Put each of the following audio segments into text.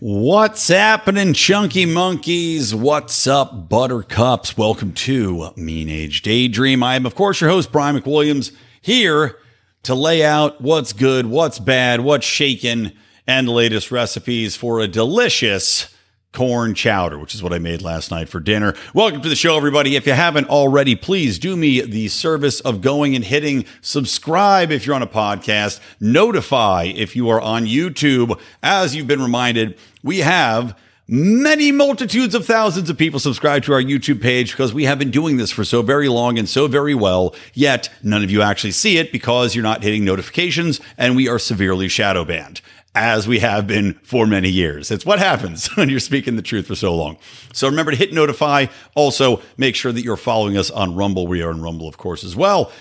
What's happening, chunky monkeys? What's up, buttercups? Welcome to Mean Age Daydream. I am, of course, your host, Brian McWilliams, here to lay out what's good, what's bad, what's shaken, and the latest recipes for a delicious corn chowder, which is what I made last night for dinner. Welcome to the show, everybody. If you haven't already, please do me the service of going and hitting subscribe if you're on a podcast, notify if you are on YouTube. As you've been reminded, we have many multitudes of thousands of people subscribe to our YouTube page because we have been doing this for so very long and so very well, yet none of you actually see it because you're not hitting notifications and we are severely shadow banned as we have been for many years. It's what happens when you're speaking the truth for so long. So remember to hit notify. Also, make sure that you're following us on Rumble. We are in Rumble, of course, as well.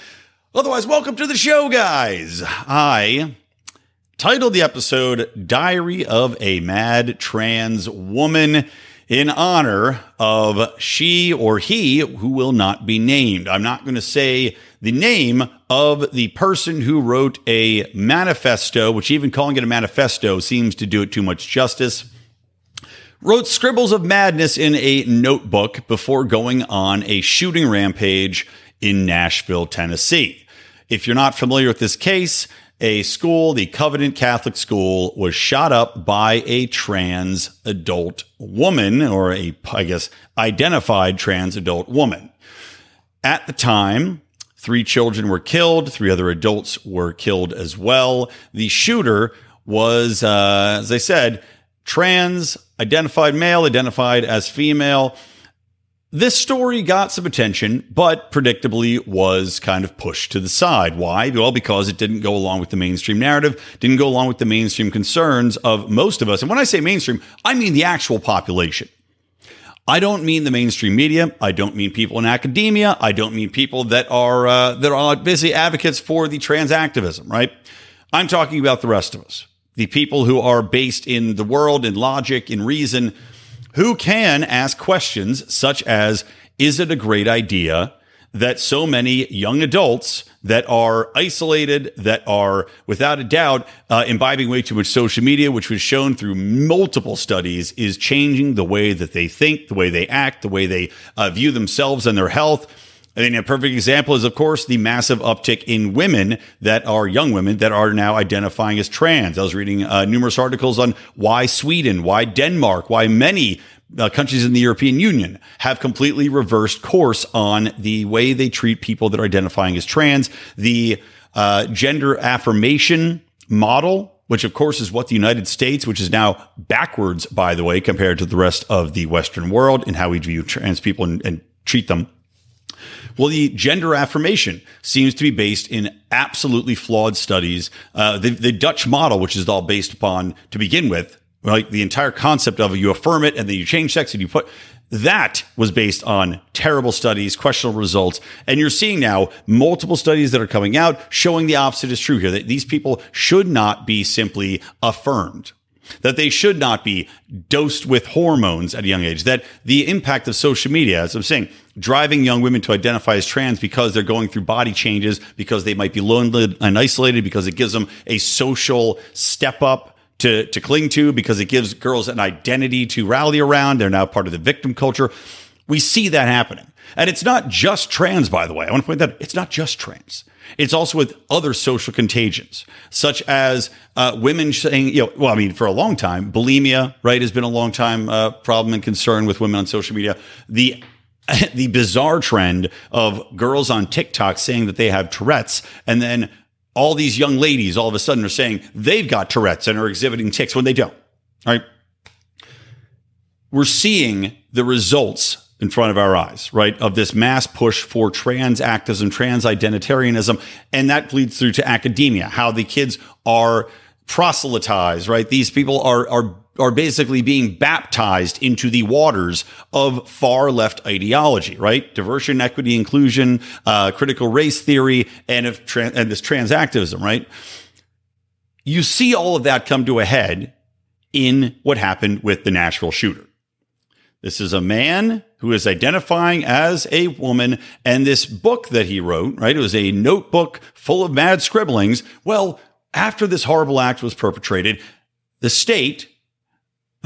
Otherwise, welcome to the show, guys. I titled the episode Diary of a Mad Trans Woman in honor of she or he who will not be named. I'm not going to say the name of the person who wrote a manifesto, which even calling it a manifesto seems to do it too much justice. Wrote scribbles of madness in a notebook before going on a shooting rampage in Nashville, Tennessee. If you're not familiar with this case, a school, the Covenant Catholic School, was shot up by a trans adult woman, or a, I guess, identified trans adult woman. At the time, three children were killed, three other adults were killed as well. The shooter was, uh, as I said, trans, identified male, identified as female. This story got some attention, but predictably was kind of pushed to the side. Why? Well, because it didn't go along with the mainstream narrative, didn't go along with the mainstream concerns of most of us. And when I say mainstream, I mean the actual population. I don't mean the mainstream media. I don't mean people in academia. I don't mean people that are uh, that are busy advocates for the trans activism. Right? I'm talking about the rest of us, the people who are based in the world, in logic, in reason who can ask questions such as Is it a great idea that so many young adults that are isolated, that are without a doubt uh, imbibing way too much social media, which was shown through multiple studies, is changing the way that they think, the way they act, the way they uh, view themselves and their health? I think a perfect example is, of course, the massive uptick in women that are young women that are now identifying as trans. I was reading uh, numerous articles on why Sweden, why Denmark, why many uh, countries in the European Union have completely reversed course on the way they treat people that are identifying as trans. The uh, gender affirmation model which of course is what the United States, which is now backwards, by the way, compared to the rest of the Western world in how we view trans people and, and treat them. Well, the gender affirmation seems to be based in absolutely flawed studies. Uh, the, the Dutch model, which is all based upon, to begin with, like the entire concept of you affirm it and then you change sex and you put that was based on terrible studies, questionable results. And you're seeing now multiple studies that are coming out showing the opposite is true here, that these people should not be simply affirmed that they should not be dosed with hormones at a young age, that the impact of social media, as I'm saying, driving young women to identify as trans because they're going through body changes, because they might be lonely and isolated, because it gives them a social step up to, to cling to, because it gives girls an identity to rally around. They're now part of the victim culture. We see that happening. And it's not just trans, by the way. I want to point that. It's not just trans. It's also with other social contagions, such as uh, women saying, you know, well, I mean, for a long time, bulimia, right, has been a long time uh, problem and concern with women on social media. The the bizarre trend of girls on TikTok saying that they have Tourette's and then all these young ladies all of a sudden are saying they've got Tourette's and are exhibiting tics when they don't. All right. We're seeing the results in front of our eyes, right? Of this mass push for trans activism, trans identitarianism. And that bleeds through to academia, how the kids are proselytized, right? These people are, are, are basically being baptized into the waters of far left ideology, right? Diversion, equity, inclusion, uh, critical race theory, and, of and this transactivism, right? You see all of that come to a head in what happened with the Nashville shooter. This is a man who is identifying as a woman. And this book that he wrote, right? It was a notebook full of mad scribblings. Well, after this horrible act was perpetrated, the state,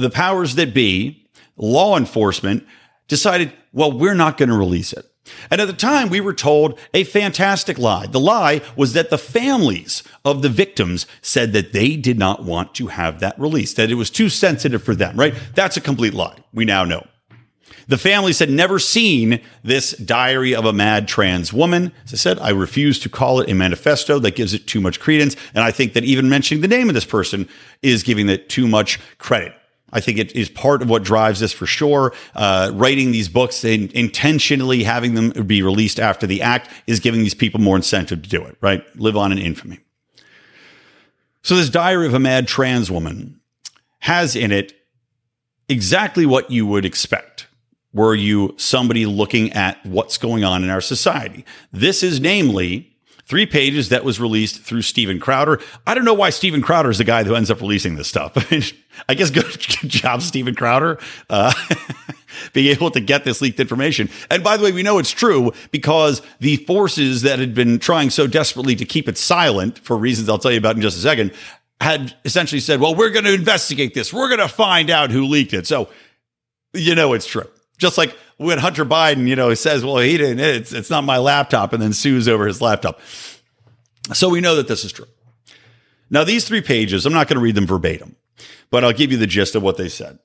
the powers that be, law enforcement decided, well, we're not going to release it. And at the time, we were told a fantastic lie. The lie was that the families of the victims said that they did not want to have that released, that it was too sensitive for them, right? That's a complete lie. We now know. The families had never seen this diary of a mad trans woman. As I said, I refuse to call it a manifesto that gives it too much credence. And I think that even mentioning the name of this person is giving it too much credit. I think it is part of what drives this for sure. Uh, writing these books and intentionally having them be released after the act is giving these people more incentive to do it, right? Live on in infamy. So this diary of a mad trans woman has in it exactly what you would expect were you somebody looking at what's going on in our society? This is namely three pages that was released through Steven Crowder. I don't know why Steven Crowder is the guy who ends up releasing this stuff. I guess good, job, Steven Crowder, uh, being able to get this leaked information. And by the way, we know it's true because the forces that had been trying so desperately to keep it silent for reasons I'll tell you about in just a second had essentially said, well, we're going to investigate this. We're going to find out who leaked it. So, you know, it's true. Just like when Hunter Biden, you know, says, well, he didn't, it's, it's not my laptop, and then sues over his laptop. So we know that this is true. Now, these three pages, I'm not going to read them verbatim, but I'll give you the gist of what they said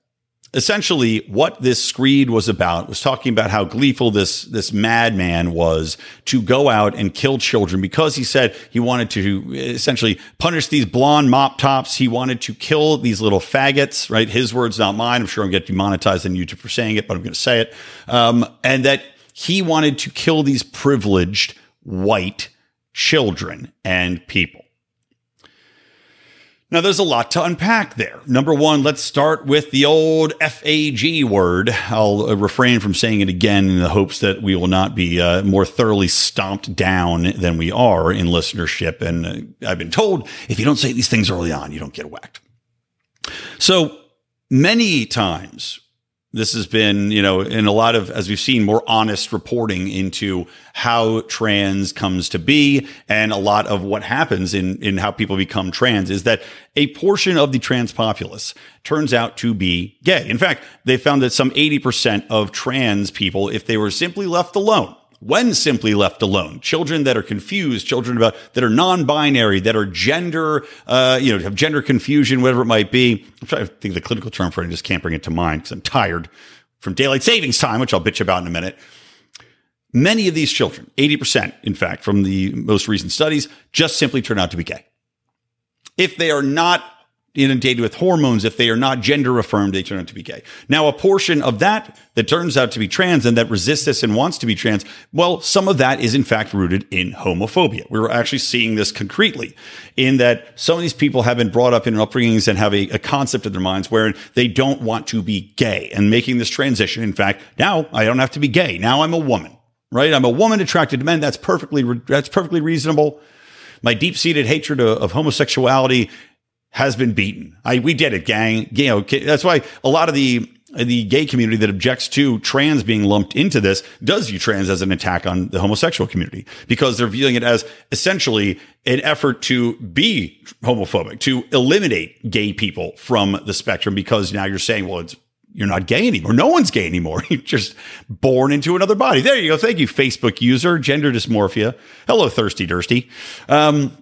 essentially what this screed was about was talking about how gleeful this this madman was to go out and kill children because he said he wanted to essentially punish these blonde mop tops. He wanted to kill these little faggots right? His words not mine. I'm sure i'm going to get demonetized on youtube for saying it but i'm going to say it. Um, and that he wanted to kill these privileged white children and people now, there's a lot to unpack there. Number one, let's start with the old FAG word. I'll uh, refrain from saying it again in the hopes that we will not be uh, more thoroughly stomped down than we are in listenership. And uh, I've been told if you don't say these things early on, you don't get whacked. So many times this has been, you know, in a lot of, as we've seen, more honest reporting into how trans comes to be. And a lot of what happens in, in how people become trans is that a portion of the trans populace turns out to be gay. In fact, they found that some 80% of trans people, if they were simply left alone, when simply left alone. Children that are confused, children about that are non-binary, that are gender, uh, you know, have gender confusion, whatever it might be. I'm trying to think of the clinical term for it. I just can't bring it to mind because I'm tired from daylight savings time, which I'll bitch about in a minute. Many of these children, 80%, in fact, from the most recent studies, just simply turn out to be gay. If they are not inundated with hormones, if they are not gender affirmed, they turn out to be gay. Now, a portion of that that turns out to be trans and that resists this and wants to be trans, well, some of that is in fact rooted in homophobia. We're actually seeing this concretely in that some of these people have been brought up in upbringings and have a, a concept in their minds where they don't want to be gay and making this transition. In fact, now I don't have to be gay. Now I'm a woman, right? I'm a woman attracted to men. That's perfectly, that's perfectly reasonable. My deep seated hatred of homosexuality has been beaten. I, we did it, gang. You know, that's why a lot of the the gay community that objects to trans being lumped into this does view trans as an attack on the homosexual community because they're viewing it as essentially an effort to be homophobic, to eliminate gay people from the spectrum because now you're saying, well, it's you're not gay anymore. No one's gay anymore. You're just born into another body. There you go. Thank you, Facebook user, gender dysmorphia. Hello, Thirsty Dursty. Um,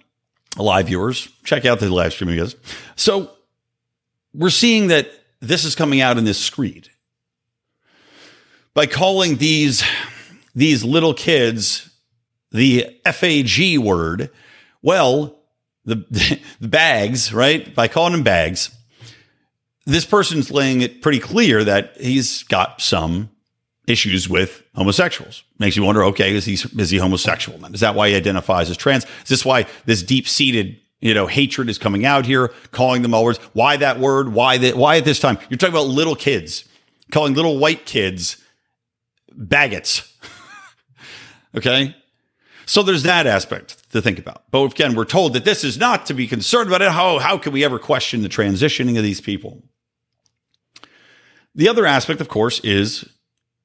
live viewers, check out the live stream videos. So we're seeing that this is coming out in this screed by calling these these little kids the FAG word. Well, the, the bags, right? By calling them bags, this person's laying it pretty clear that he's got some issues with homosexuals. Makes you wonder, okay, is he is he homosexual then? Is that why he identifies as trans? Is this why this deep seated you know hatred is coming out here, calling them all words? Why that word? Why that? Why at this time? You're talking about little kids, calling little white kids baggots. okay, so there's that aspect to think about. But again, we're told that this is not to be concerned about it. How how can we ever question the transitioning of these people? The other aspect, of course, is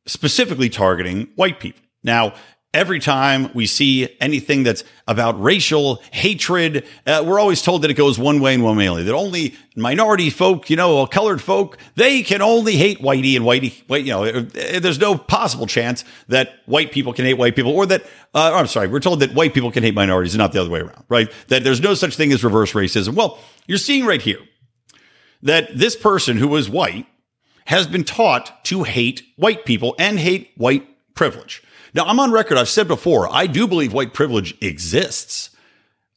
specifically targeting white people. Now, every time we see anything that's about racial hatred, uh, we're always told that it goes one way and one way only. That only minority folk, you know, colored folk, they can only hate whitey and whitey. White, you know, uh, there's no possible chance that white people can hate white people, or that uh, I'm sorry, we're told that white people can hate minorities, and not the other way around, right? That there's no such thing as reverse racism. Well, you're seeing right here that this person who was white has been taught to hate white people and hate white privilege. Now, I'm on record. I've said before, I do believe white privilege exists.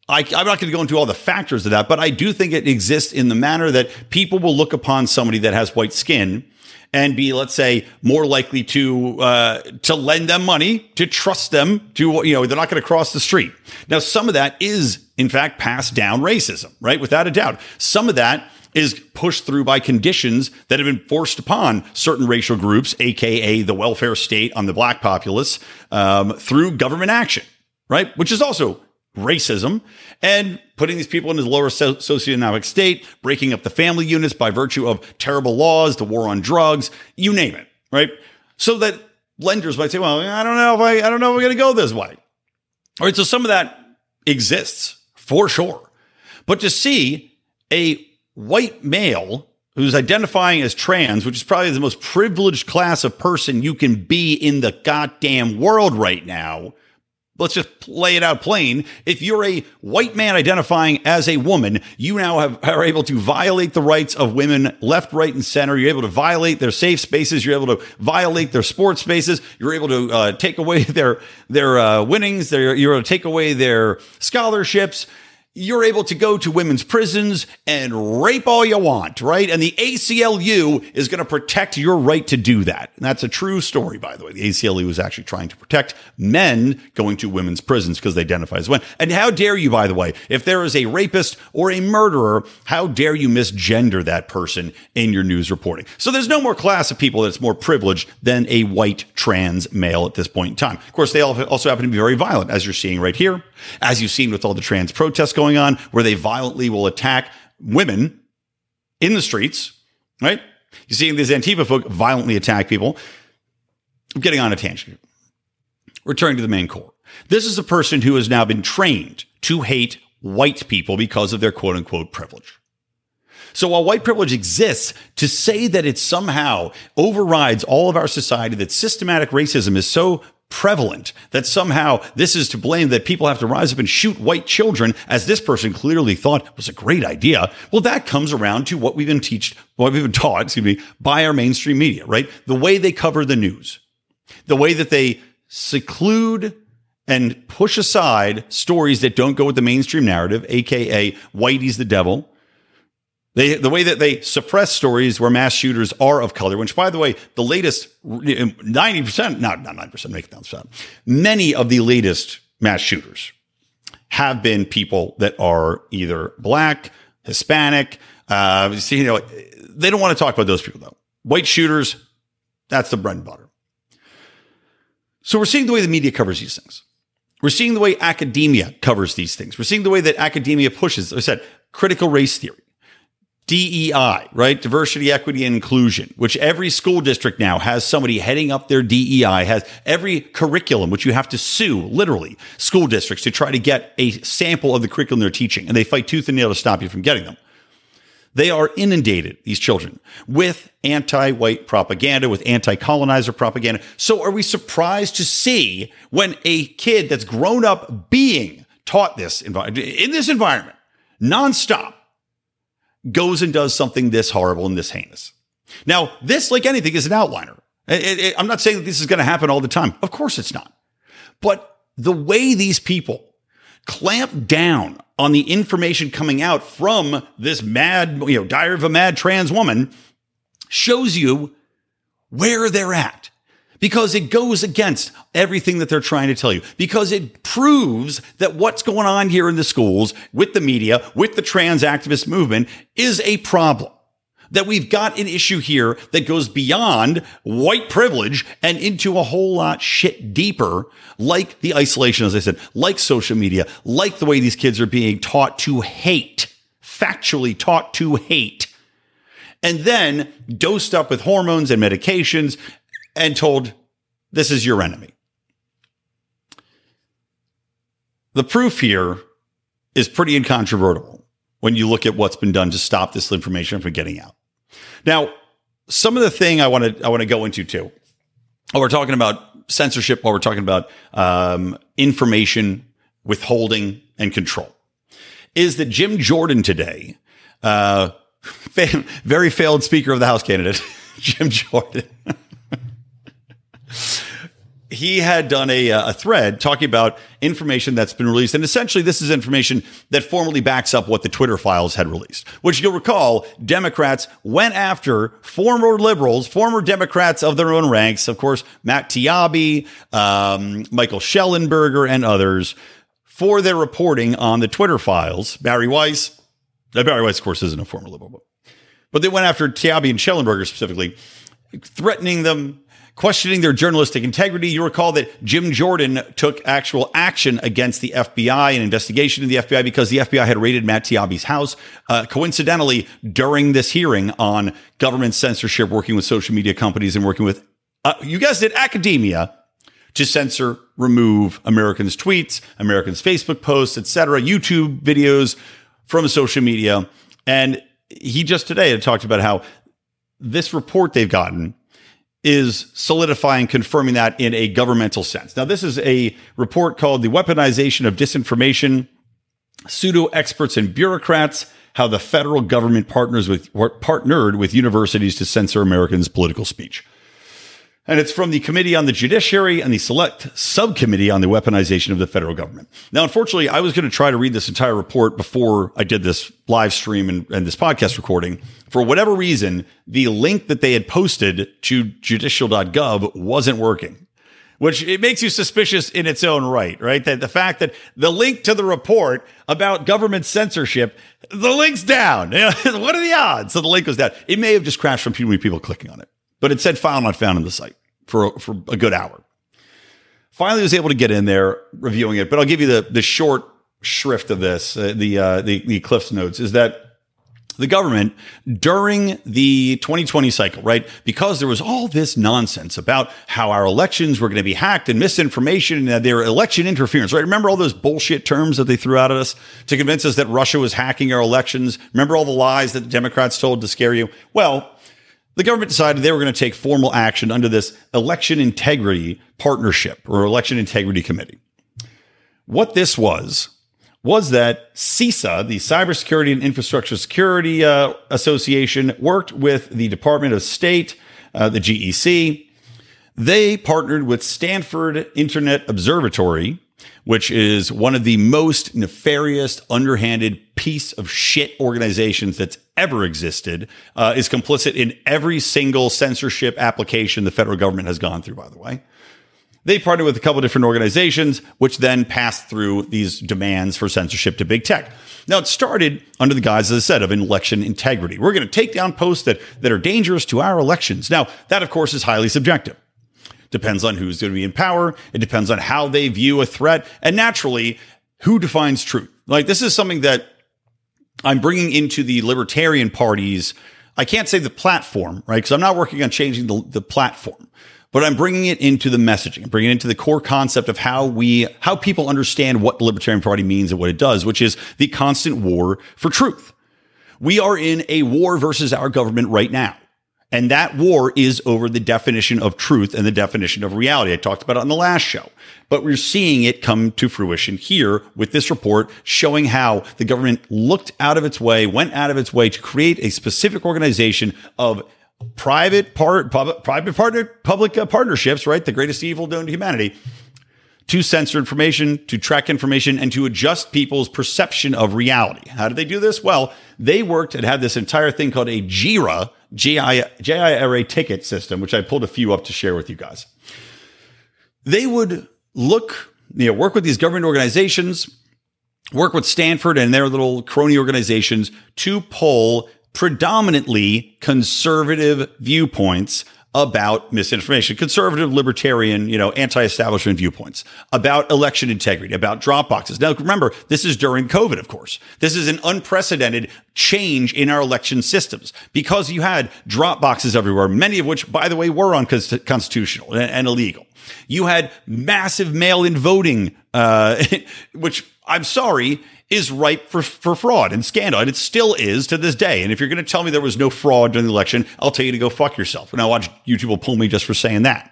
I, am not going to go into all the factors of that, but I do think it exists in the manner that people will look upon somebody that has white skin and be, let's say, more likely to uh, to lend them money, to trust them, to you know, they're not going to cross the street. Now, some of that is, in fact, passed down racism, right? Without a doubt. Some of that is pushed through by conditions that have been forced upon certain racial groups, aka the welfare state on the black populace, um, through government action, right? Which is also racism and putting these people in the lower so- socioeconomic state, breaking up the family units by virtue of terrible laws, the war on drugs, you name it, right? So that lenders might say, well, I don't know if I, I don't know if we're going to go this way. All right. So some of that exists for sure. But to see a white male who's identifying as trans, which is probably the most privileged class of person you can be in the goddamn world right now. Let's just play it out plain. If you're a white man identifying as a woman, you now have, are able to violate the rights of women left, right, and center. You're able to violate their safe spaces. You're able to violate their sports spaces. You're able to uh, take away their their uh, winnings. Their, you're able to take away their scholarships you're able to go to women's prisons and rape all you want, right? And the ACLU is going to protect your right to do that. And that's a true story, by the way. The ACLU is actually trying to protect men going to women's prisons because they identify as women. And how dare you, by the way, if there is a rapist or a murderer, how dare you misgender that person in your news reporting? So there's no more class of people that's more privileged than a white trans male at this point in time. Of course, they also happen to be very violent, as you're seeing right here, as you've seen with all the trans protests going on, where they violently will attack women in the streets, right? You see these Antifa folk violently attack people. I'm getting on a tangent. Returning to the main core. This is a person who has now been trained to hate white people because of their quote unquote privilege. So while white privilege exists, to say that it somehow overrides all of our society, that systematic racism is so prevalent that somehow this is to blame that people have to rise up and shoot white children as this person clearly thought was a great idea. Well, that comes around to what we've been teached, what we've been taught, excuse me, by our mainstream media, right? The way they cover the news, the way that they seclude and push aside stories that don't go with the mainstream narrative, aka Whitey's the devil, they, the way that they suppress stories where mass shooters are of color, which, by the way, the latest 90%, not, not 90%, make it down, many of the latest mass shooters have been people that are either black, Hispanic. Uh, you know, they don't want to talk about those people, though. White shooters, that's the bread and butter. So we're seeing the way the media covers these things. We're seeing the way academia covers these things. We're seeing the way that academia pushes, I said, critical race theory. DEI, right? Diversity, equity, and inclusion, which every school district now has somebody heading up their DEI, has every curriculum, which you have to sue, literally, school districts to try to get a sample of the curriculum they're teaching. And they fight tooth and nail to stop you from getting them. They are inundated, these children, with anti white propaganda, with anti colonizer propaganda. So are we surprised to see when a kid that's grown up being taught this in this environment nonstop goes and does something this horrible and this heinous? Now, this, like anything, is an outliner. It, it, I'm not saying that this is going to happen all the time. Of course it's not. But the way these people clamp down on the information coming out from this mad, you know, diary of a mad trans woman shows you where they're at because it goes against everything that they're trying to tell you. Because it proves that what's going on here in the schools with the media, with the trans activist movement is a problem. That we've got an issue here that goes beyond white privilege and into a whole lot shit deeper, like the isolation, as I said, like social media, like the way these kids are being taught to hate, factually taught to hate, and then dosed up with hormones and medications and told, this is your enemy. The proof here is pretty incontrovertible when you look at what's been done to stop this information from getting out. Now, some of the thing I want to I want to go into too. While we're talking about censorship, while we're talking about um, information withholding and control, is that Jim Jordan today, uh, very failed Speaker of the House candidate, Jim Jordan. He had done a, uh, a thread talking about information that's been released. And essentially, this is information that formally backs up what the Twitter files had released, which you'll recall Democrats went after former liberals, former Democrats of their own ranks, of course, Matt Taibbi, um, Michael Shellenberger, and others for their reporting on the Twitter files. Barry Weiss, uh, Bari Weiss, of course, isn't a former liberal, but they went after Taibbi and Shellenberger specifically, threatening them, questioning their journalistic integrity. You recall that Jim Jordan took actual action against the FBI, an investigation in the FBI, because the FBI had raided Matt Taibbi's house. Uh, coincidentally, during this hearing on government censorship, working with social media companies and working with, uh, you guessed it, academia to censor, remove Americans' tweets, Americans' Facebook posts, etc., YouTube videos from social media. And he just today had talked about how this report they've gotten is solidifying, confirming that in a governmental sense. Now, this is a report called The Weaponization of Disinformation, Pseudo Experts and Bureaucrats, How the Federal Government Partners with, Partnered with Universities to Censor Americans' Political Speech. And it's from the Committee on the Judiciary and the Select Subcommittee on the Weaponization of the Federal Government. Now, unfortunately, I was going to try to read this entire report before I did this live stream and, and this podcast recording. For whatever reason, the link that they had posted to judicial.gov wasn't working which it makes you suspicious in its own right, right? That the fact that the link to the report about government censorship, the link's down. what are the odds? So the link was down. It may have just crashed from too many people clicking on it but it said file not found in the site for, for a good hour. Finally, was able to get in there reviewing it, but I'll give you the, the short shrift of this, uh, the, uh, the, the Cliff's notes is that the government during the 2020 cycle, right? Because there was all this nonsense about how our elections were going to be hacked and misinformation and their election interference, right? Remember all those bullshit terms that they threw out at us to convince us that Russia was hacking our elections? Remember all the lies that the Democrats told to scare you? Well, the government decided they were going to take formal action under this election integrity partnership or election integrity committee. What this was, was that CISA, the Cybersecurity and Infrastructure Security uh, Association, worked with the Department of State, uh, the GEC. They partnered with Stanford Internet Observatory, which is one of the most nefarious, underhanded piece of shit organizations that's ever existed, uh, is complicit in every single censorship application the federal government has gone through, by the way. They partnered with a couple different organizations, which then passed through these demands for censorship to big tech. Now, it started under the guise, as I said, of election integrity. We're going to take down posts that, that are dangerous to our elections. Now, that, of course, is highly subjective. Depends on who's going to be in power. It depends on how they view a threat. And naturally, who defines truth? Like, this is something that I'm bringing into the libertarian parties. I can't say the platform, right? Because I'm not working on changing the, the platform, but I'm bringing it into the messaging, I'm bringing it into the core concept of how we, how people understand what the Libertarian Party means and what it does, which is the constant war for truth We are in a war versus our government right now. And that war is over the definition of truth and the definition of reality. I talked about it on the last show, but we're seeing it come to fruition here with this report showing how the government looked out of its way, went out of its way to create a specific organization of private part, public, private partner, public uh, partnerships, right? The greatest evil known to humanity to censor information, to track information, and to adjust people's perception of reality. How did they do this? Well, they worked and had this entire thing called a JIRA, J-I-R-A ticket system, which I pulled a few up to share with you guys. They would look, you know, work with these government organizations, work with Stanford and their little crony organizations to pull predominantly conservative viewpoints about misinformation, conservative, libertarian, you know, anti-establishment viewpoints about election integrity, about drop boxes. Now, remember, this is during COVID, of course. This is an unprecedented change in our election systems because you had drop boxes everywhere, many of which, by the way, were unconstitutional and, and illegal. You had massive mail-in voting, uh, which I'm sorry, is ripe for, for fraud and scandal. And it still is to this day. And if you're going to tell me there was no fraud during the election, I'll tell you to go fuck yourself. And I watch YouTube will pull me just for saying that.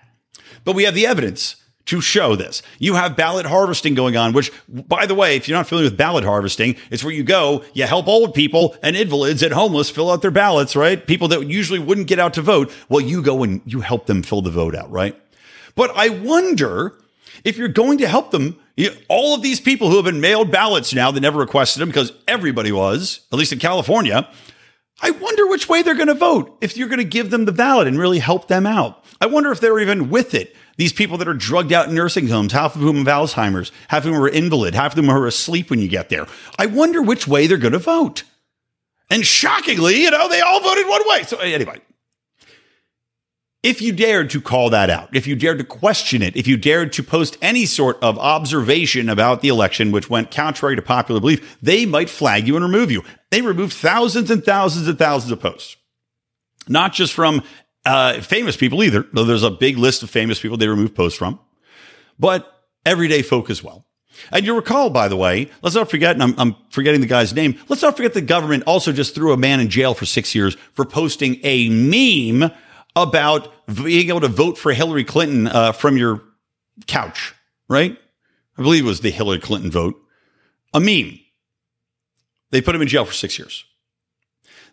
But we have the evidence to show this. You have ballot harvesting going on, which, by the way, if you're not familiar with ballot harvesting, it's where you go, you help old people and invalids and homeless fill out their ballots, right? People that usually wouldn't get out to vote. Well, you go and you help them fill the vote out, right? But I wonder if you're going to help them, you, all of these people who have been mailed ballots now that never requested them because everybody was, at least in California, I wonder which way they're going to vote if you're going to give them the ballot and really help them out. I wonder if they're even with it. These people that are drugged out in nursing homes, half of whom have Alzheimer's, half of whom are invalid, half of them are asleep when you get there. I wonder which way they're going to vote. And shockingly, you know, they all voted one way. So anyway, if you dared to call that out, if you dared to question it, if you dared to post any sort of observation about the election, which went contrary to popular belief, they might flag you and remove you. They removed thousands and thousands and thousands of posts, not just from uh, famous people either, though there's a big list of famous people they remove posts from, but everyday folk as well. And you recall, by the way, let's not forget, and I'm, I'm, forgetting the guy's name, let's not forget the government also just threw a man in jail for six years for posting a meme about being able to vote for Hillary Clinton uh, from your couch, right? I believe it was the Hillary Clinton vote. A meme. They put him in jail for six years.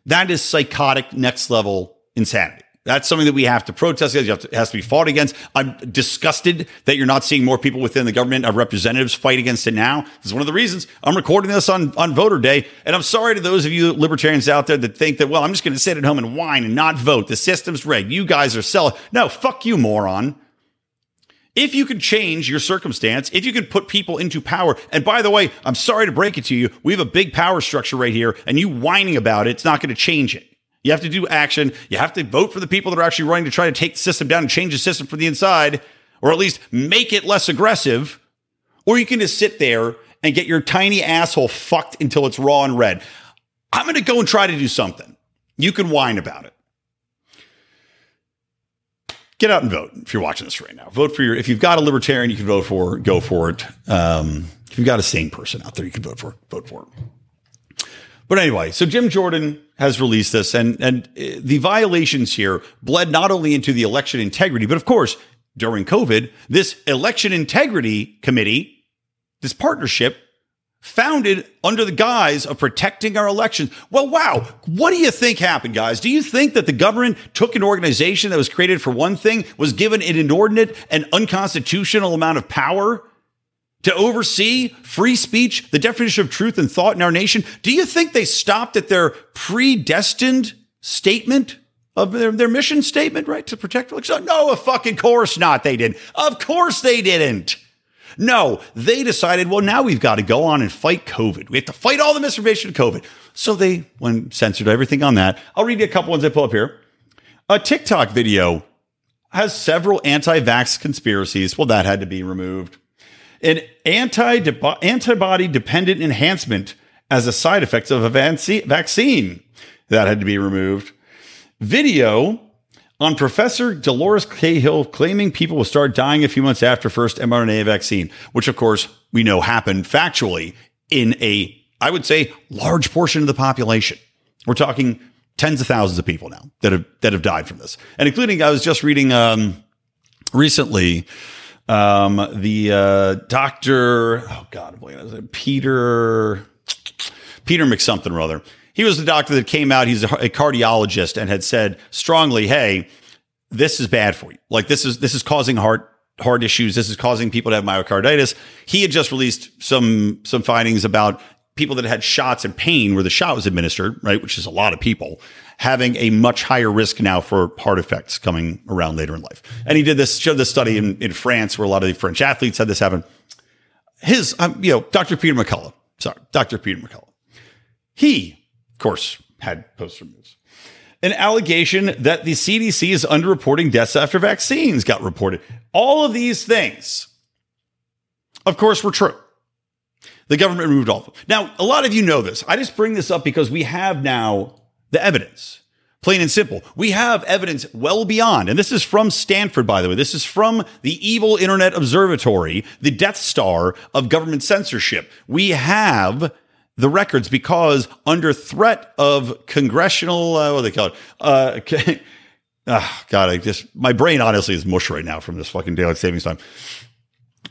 That is psychotic, next level insanity. That's something that we have to protest against. it has to be fought against. I'm disgusted that you're not seeing more people within the government of representatives fight against it now. This is one of the reasons I'm recording this on, on voter day. And I'm sorry to those of you libertarians out there that think that, well, I'm just going to sit at home and whine and not vote. The system's rigged. You guys are selling. No, fuck you, moron. If you can change your circumstance, if you can put people into power, and by the way, I'm sorry to break it to you, we have a big power structure right here, and you whining about it, it's not going to change it. You have to do action. You have to vote for the people that are actually running to try to take the system down and change the system from the inside, or at least make it less aggressive. Or you can just sit there and get your tiny asshole fucked until it's raw and red. I'm going to go and try to do something. You can whine about it. Get out and vote if you're watching this right now. Vote for your, if you've got a libertarian you can vote for, go for it. Um, if you've got a sane person out there you can vote for, vote for it. But anyway, so Jim Jordan has released this, and and uh, the violations here bled not only into the election integrity, but of course during COVID, this election integrity committee, this partnership, founded under the guise of protecting our elections. Well, wow, what do you think happened, guys? Do you think that the government took an organization that was created for one thing, was given an inordinate and unconstitutional amount of power? To oversee free speech, the definition of truth and thought in our nation. Do you think they stopped at their predestined statement of their, their mission statement, right? To protect elections? No, of fucking course not. They didn't. Of course they didn't. No, they decided, well, now we've got to go on and fight COVID. We have to fight all the misinformation of COVID. So they went censored everything on that. I'll read you a couple ones I pull up here. A TikTok video has several anti-vax conspiracies. Well, that had to be removed an anti antibody dependent enhancement as a side effect of a vaccine. That had to be removed. Video on Professor Dolores Cahill claiming people will start dying a few months after first mRNA vaccine, which of course we know happened factually in a, I would say, large portion of the population. We're talking tens of thousands of people now that have that have died from this, and including I was just reading um, recently um, the uh, doctor. Oh God, Peter Peter McSomething or other. He was the doctor that came out. He's a, a cardiologist and had said strongly, "Hey, this is bad for you. Like this is this is causing heart heart issues. This is causing people to have myocarditis." He had just released some some findings about people that had shots and pain where the shot was administered, right, which is a lot of people, having a much higher risk now for heart effects coming around later in life. And he did this, showed this study in, in France where a lot of the French athletes had this happen. His, um, you know, Dr. Peter McCullough, sorry, Dr. Peter McCullough. He, of course, had poster moves. An allegation that the CDC is underreporting deaths after vaccines got reported. All of these things, of course, were true. The government removed all of them. Now, a lot of you know this. I just bring this up because we have now the evidence. Plain and simple. We have evidence well beyond, and this is from Stanford, by the way. This is from the Evil Internet Observatory, the Death Star of government censorship. We have the records because under threat of congressional, uh, what do they call it? Uh, oh, God, I just, my brain honestly is mush right now from this fucking daylight savings time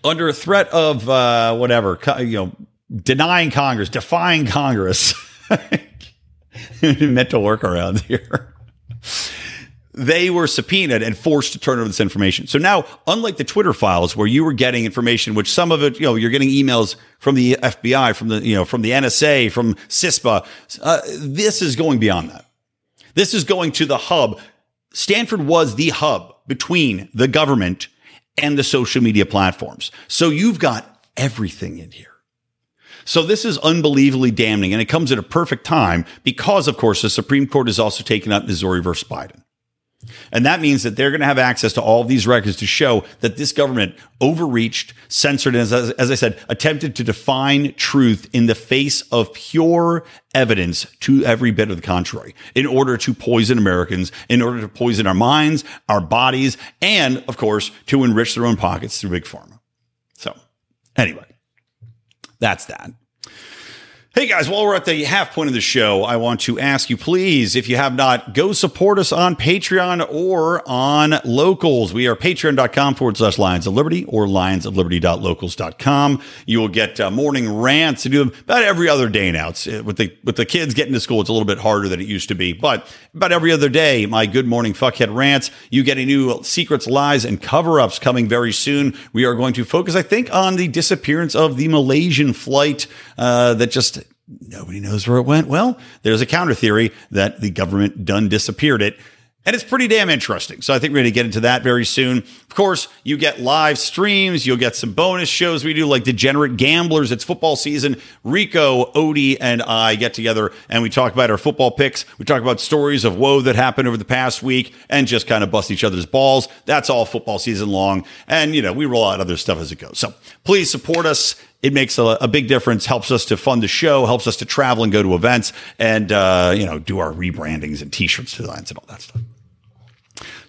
under threat of uh, whatever, you know, denying Congress, defying Congress, mental workarounds here. They were subpoenaed and forced to turn over this information. So now, unlike the Twitter files where you were getting information, which some of it, you know, you're getting emails from the FBI, from the, you know, from the NSA, from CISPA, uh, this is going beyond that. This is going to the hub. Stanford was the hub between the government and the social media platforms. So you've got everything in here. So this is unbelievably damning, and it comes at a perfect time because, of course, the Supreme Court has also taken up Missouri versus Biden. And that means that they're going to have access to all these records to show that this government overreached, censored, and as, as, I said, attempted to define truth in the face of pure evidence to every bit of the contrary in order to poison Americans, in order to poison our minds, our bodies, and of course, to enrich their own pockets through big pharma. So anyway, that's that. Hey guys, while we're at the half point of the show, I want to ask you please, if you have not, go support us on Patreon or on Locals. We are patreon.com forward slash Lions of Liberty or lionsofliberty.locals.com. You will get uh, morning rants to do them about every other day now. It's, uh, with the with the kids getting to school, it's a little bit harder than it used to be, but about every other day, my good morning fuckhead rants. You get a new secrets, lies, and cover ups coming very soon. We are going to focus, I think, on the disappearance of the Malaysian flight uh, that just nobody knows where it went. Well, there's a counter theory that the government done disappeared it. And it's pretty damn interesting. So I think we're going to get into that very soon. Of course, you get live streams. You'll get some bonus shows we do, like Degenerate Gamblers. It's football season. Rico, Odie, and I get together and we talk about our football picks. We talk about stories of woe that happened over the past week and just kind of bust each other's balls. That's all football season long. And, you know, we roll out other stuff as it goes. So please support us it makes a, a, big difference, helps us to fund the show, helps us to travel and go to events and, uh, you know, do our rebrandings and t-shirts designs and all that stuff.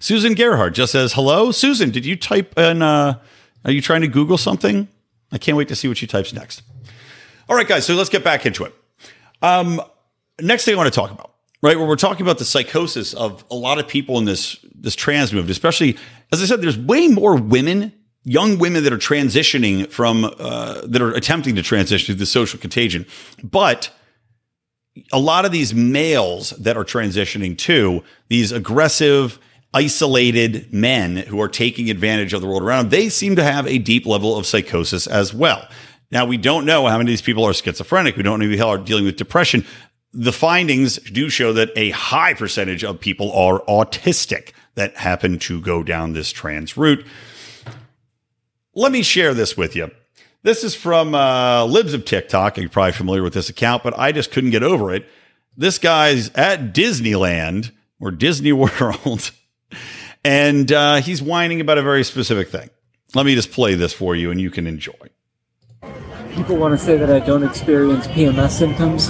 Susan Gerhardt just says, hello. Susan, did you type in, uh, are you trying to Google something? I can't wait to see what she types next. All right, guys. So let's get back into it. Um, next thing I want to talk about, right? Where we're talking about the psychosis of a lot of people in this, this trans movement, especially, as I said, there's way more women young women that are transitioning from uh, that are attempting to transition to the social contagion. But a lot of these males that are transitioning to these aggressive isolated men who are taking advantage of the world around them they seem to have a deep level of psychosis as well. Now we don't know how many of these people are schizophrenic. We don't know how are dealing with depression. The findings do show that a high percentage of people are autistic that happen to go down this trans route let me share this with you. This is from uh, Libs of TikTok. You're probably familiar with this account, but I just couldn't get over it. This guy's at Disneyland or Disney World, and uh, he's whining about a very specific thing. Let me just play this for you, and you can enjoy. People want to say that I don't experience PMS symptoms,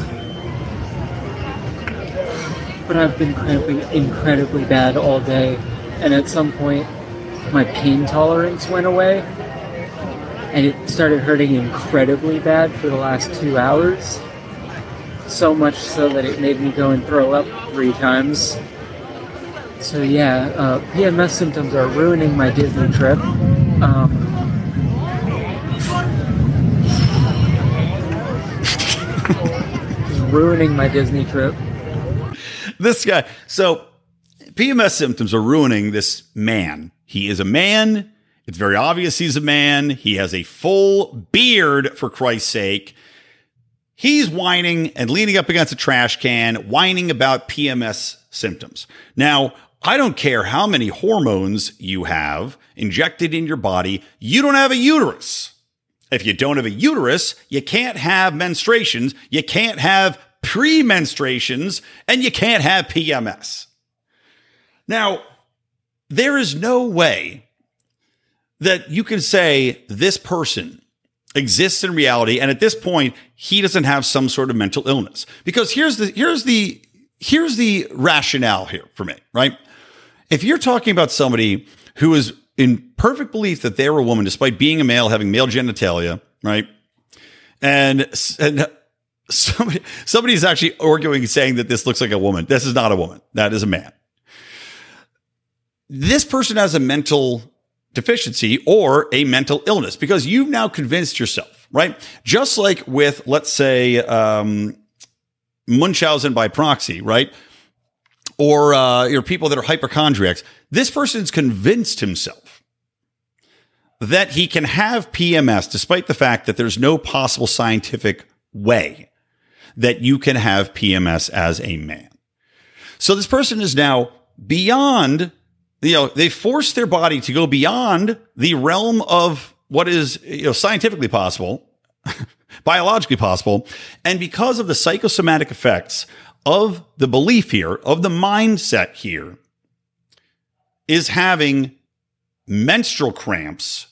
but I've been cramping incredibly bad all day, and at some point, my pain tolerance went away and it started hurting incredibly bad for the last two hours. So much so that it made me go and throw up three times. So yeah, uh, PMS symptoms are ruining my Disney trip. Um, ruining my Disney trip. This guy. So PMS symptoms are ruining this man. He is a man. It's very obvious he's a man. He has a full beard, for Christ's sake. He's whining and leaning up against a trash can, whining about PMS symptoms. Now, I don't care how many hormones you have injected in your body, you don't have a uterus. If you don't have a uterus, you can't have menstruations, you can't have premenstruations, and you can't have PMS. Now, there is no way that you can say this person exists in reality and at this point he doesn't have some sort of mental illness. Because here's the here's the here's the rationale here for me right? If you're talking about somebody who is in perfect belief that they're a woman despite being a male having male genitalia right? And and somebody somebody's actually arguing saying that this looks like a woman. This is not a woman. That is a man. This person has a mental deficiency or a mental illness because you've now convinced yourself, right? Just like with, let's say, um, Munchausen by proxy, right? Or uh, you know, people that are hypochondriacs. This person's convinced himself that he can have PMS despite the fact that there's no possible scientific way that you can have PMS as a man. So this person is now beyond you know, they force their body to go beyond the realm of what is you know, scientifically possible, biologically possible. And because of the psychosomatic effects of the belief here, of the mindset here, is having menstrual cramps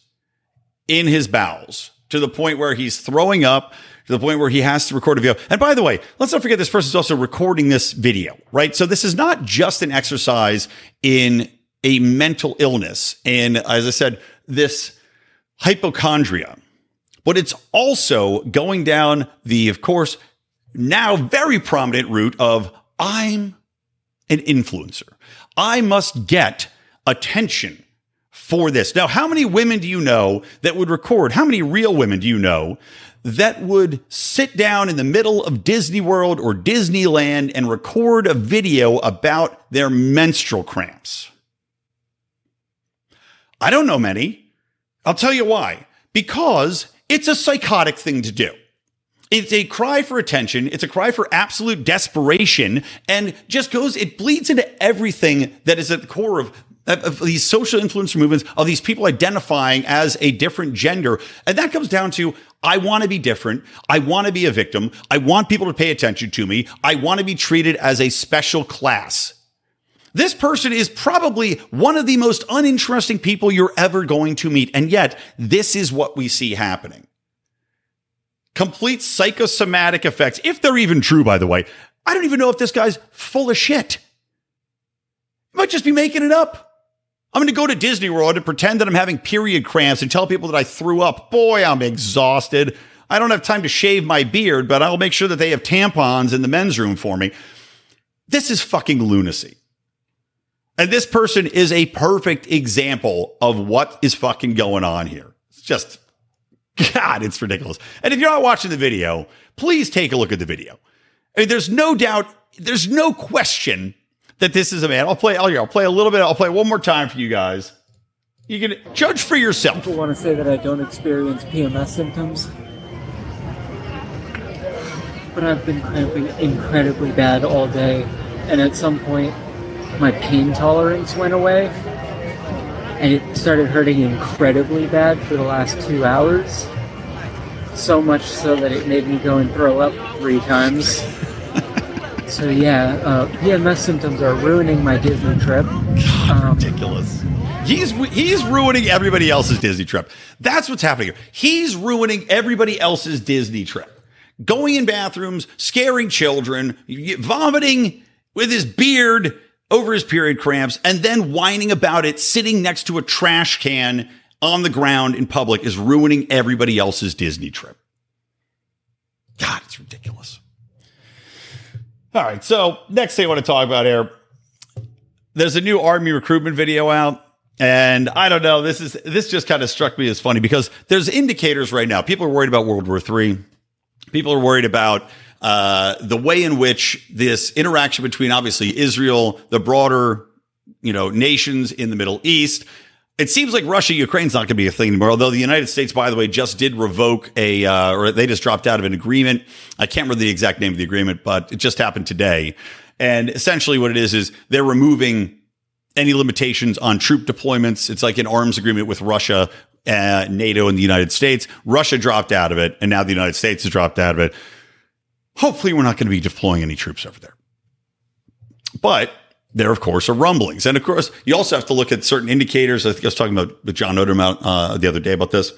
in his bowels to the point where he's throwing up to the point where he has to record a video. And by the way, let's not forget this person's also recording this video, right? So this is not just an exercise in a mental illness. And as I said, this hypochondria, but it's also going down the, of course, now very prominent route of I'm an influencer. I must get attention for this. Now, how many women do you know that would record? How many real women do you know that would sit down in the middle of Disney World or Disneyland and record a video about their menstrual cramps? I don't know many. I'll tell you why. Because it's a psychotic thing to do. It's a cry for attention. It's a cry for absolute desperation and just goes, it bleeds into everything that is at the core of, of these social influencer movements, of these people identifying as a different gender. And that comes down to, I want to be different. I want to be a victim. I want people to pay attention to me. I want to be treated as a special class. This person is probably one of the most uninteresting people you're ever going to meet. And yet, this is what we see happening. Complete psychosomatic effects, if they're even true, by the way. I don't even know if this guy's full of shit. Might just be making it up. I'm going to go to Disney World and pretend that I'm having period cramps and tell people that I threw up. Boy, I'm exhausted. I don't have time to shave my beard, but I'll make sure that they have tampons in the men's room for me. This is fucking lunacy. And this person is a perfect example of what is fucking going on here. It's just, God, it's ridiculous. And if you're not watching the video, please take a look at the video. I mean, there's no doubt, there's no question that this is a man. I'll play, I'll, I'll play a little bit, I'll play one more time for you guys. You can judge for yourself. People want to say that I don't experience PMS symptoms. But I've been cramping incredibly bad all day. And at some point, my pain tolerance went away and it started hurting incredibly bad for the last two hours. So much so that it made me go and throw up three times. so yeah, uh, PMS symptoms are ruining my Disney trip. God, um, ridiculous. He's he's ruining everybody else's Disney trip. That's what's happening here. He's ruining everybody else's Disney trip. Going in bathrooms, scaring children, vomiting with his beard over his period cramps and then whining about it sitting next to a trash can on the ground in public is ruining everybody else's Disney trip. God, it's ridiculous. All right. So next thing I want to talk about here, there's a new army recruitment video out. And I don't know. This is this just kind of struck me as funny because there's indicators right now. People are worried about World War III. People are worried about uh, the way in which this interaction between obviously Israel, the broader you know nations in the Middle East. It seems like Russia Ukraine's not going to be a thing anymore. Although the United States, by the way, just did revoke a, uh, or they just dropped out of an agreement. I can't remember the exact name of the agreement, but it just happened today. And essentially, what it is is they're removing any limitations on troop deployments. It's like an arms agreement with Russia, uh, NATO, and the United States. Russia dropped out of it, and now the United States has dropped out of it. Hopefully, we're not going to be deploying any troops over there. But there, of course, are rumblings. And of course, you also have to look at certain indicators. I think I was talking about with John Odermatt uh, the other day about this.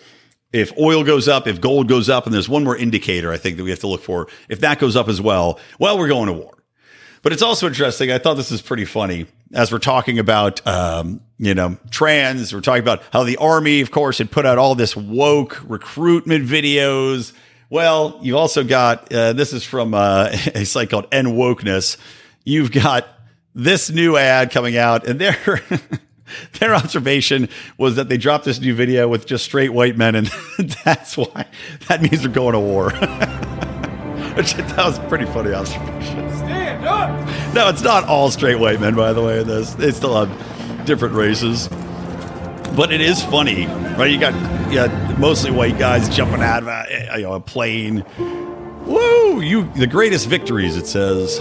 If oil goes up, if gold goes up, and there's one more indicator I think that we have to look for. If that goes up as well, well, we're going to war. But it's also interesting. I thought this is pretty funny as we're talking about, um, you know, trans. We're talking about how the army, of course, had put out all this woke recruitment videos. Well, you've also got uh, this is from uh, a site called End Wokeness. You've got this new ad coming out, and their their observation was that they dropped this new video with just straight white men, and that's why that means they're going to war. Which that was pretty funny observation. Stand up. No, it's not all straight white men, by the way. This they still have different races, but it is funny, right? You got yeah, mostly white guys jumping out of a, you know, a plane. Woo! You the greatest victories. It says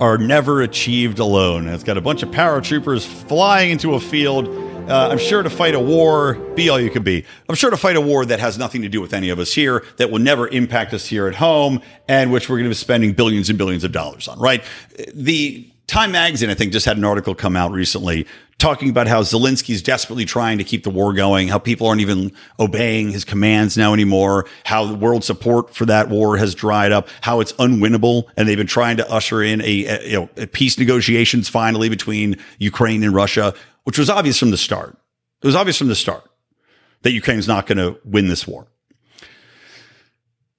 are never achieved alone. It's got a bunch of paratroopers flying into a field. Uh, I'm sure to fight a war, be all you can be. I'm sure to fight a war that has nothing to do with any of us here, that will never impact us here at home, and which we're going to be spending billions and billions of dollars on, right? The Time Magazine, I think, just had an article come out recently talking about how Zelensky's desperately trying to keep the war going, how people aren't even obeying his commands now anymore, how the world support for that war has dried up, how it's unwinnable, and they've been trying to usher in a, a you know a peace negotiations finally between Ukraine and Russia, which was obvious from the start. It was obvious from the start that Ukraine's not going to win this war.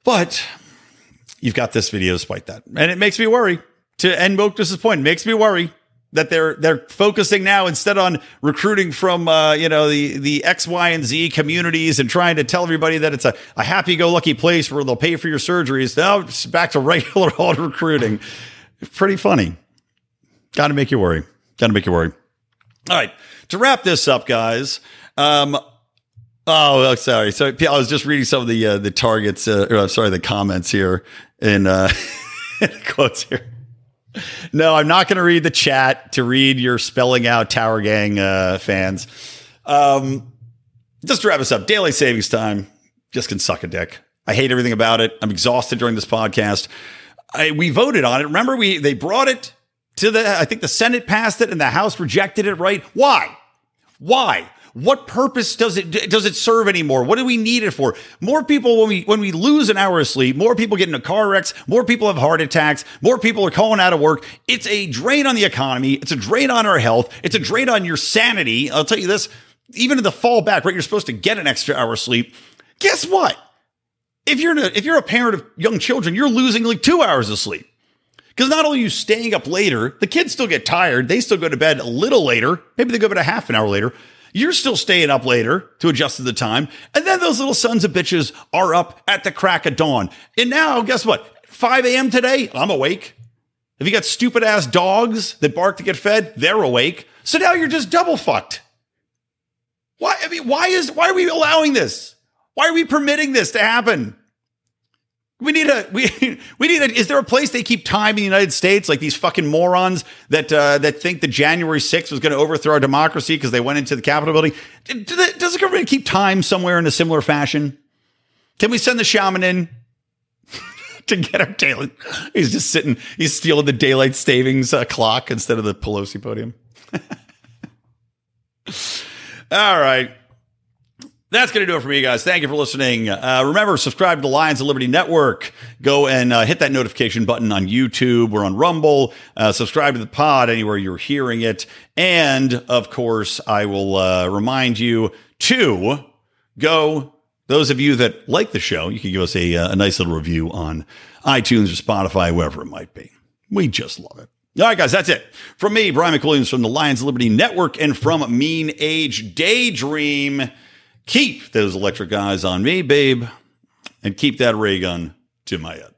But you've got this video despite that, and it makes me worry. To End Wokeness's point, makes me worry that they're they're focusing now instead on recruiting from uh, you know the the X, Y, and Z communities and trying to tell everybody that it's a, a happy go lucky place where they'll pay for your surgeries. Now it's back to regular old recruiting. Pretty funny. Got to make you worry. Got to make you worry. All right, to wrap this up, guys. Um, oh, sorry. So I was just reading some of the uh, the targets. Uh, or, sorry, the comments here in uh, quotes here no, I'm not going to read the chat to read your spelling out Tower Gang uh, fans. Um, just to wrap us up, daily savings time just can suck a dick. I hate everything about it. I'm exhausted during this podcast. I, we voted on it. Remember, we they brought it to the. I think the Senate passed it and the House rejected it. Right? Why? Why? What purpose does it does it serve anymore? What do we need it for? More people when we when we lose an hour of sleep, more people get into car wrecks, more people have heart attacks, more people are calling out of work. It's a drain on the economy. It's a drain on our health. It's a drain on your sanity. I'll tell you this, even in the fallback, right? You're supposed to get an extra hour of sleep. Guess what? If you're a, if you're a parent of young children, you're losing like two hours of sleep. Because not only are you staying up later, the kids still get tired. They still go to bed a little later. Maybe they go to bed a half an hour later. You're still staying up later to adjust to the time. And then those little sons of bitches are up at the crack of dawn. And now, guess what? 5 a.m. today, I'm awake. If you got stupid ass dogs that bark to get fed, they're awake. So now you're just double fucked. Why? I mean, why is why are we allowing this? Why are we permitting this to happen? We need a we we need a. Is there a place they keep time in the United States like these fucking morons that uh, that think that January 6th was going to overthrow our democracy because they went into the Capitol building? Does the government keep time somewhere in a similar fashion? Can we send the shaman in to get our daily? He's just sitting. He's stealing the daylight savings uh, clock instead of the Pelosi podium. All right. That's going to do it for me, guys. Thank you for listening. Uh, remember, subscribe to the Lions of Liberty Network. Go and uh, hit that notification button on YouTube We're on Rumble. Uh, subscribe to the pod anywhere you're hearing it. And of course, I will uh, remind you to go. Those of you that like the show, you can give us a, uh, a nice little review on iTunes or Spotify, wherever it might be. We just love it. All right, guys, that's it. From me, Brian McWilliams from the Lions of Liberty Network and from Mean Age Daydream keep those electric eyes on me, babe, and keep that ray gun to my head.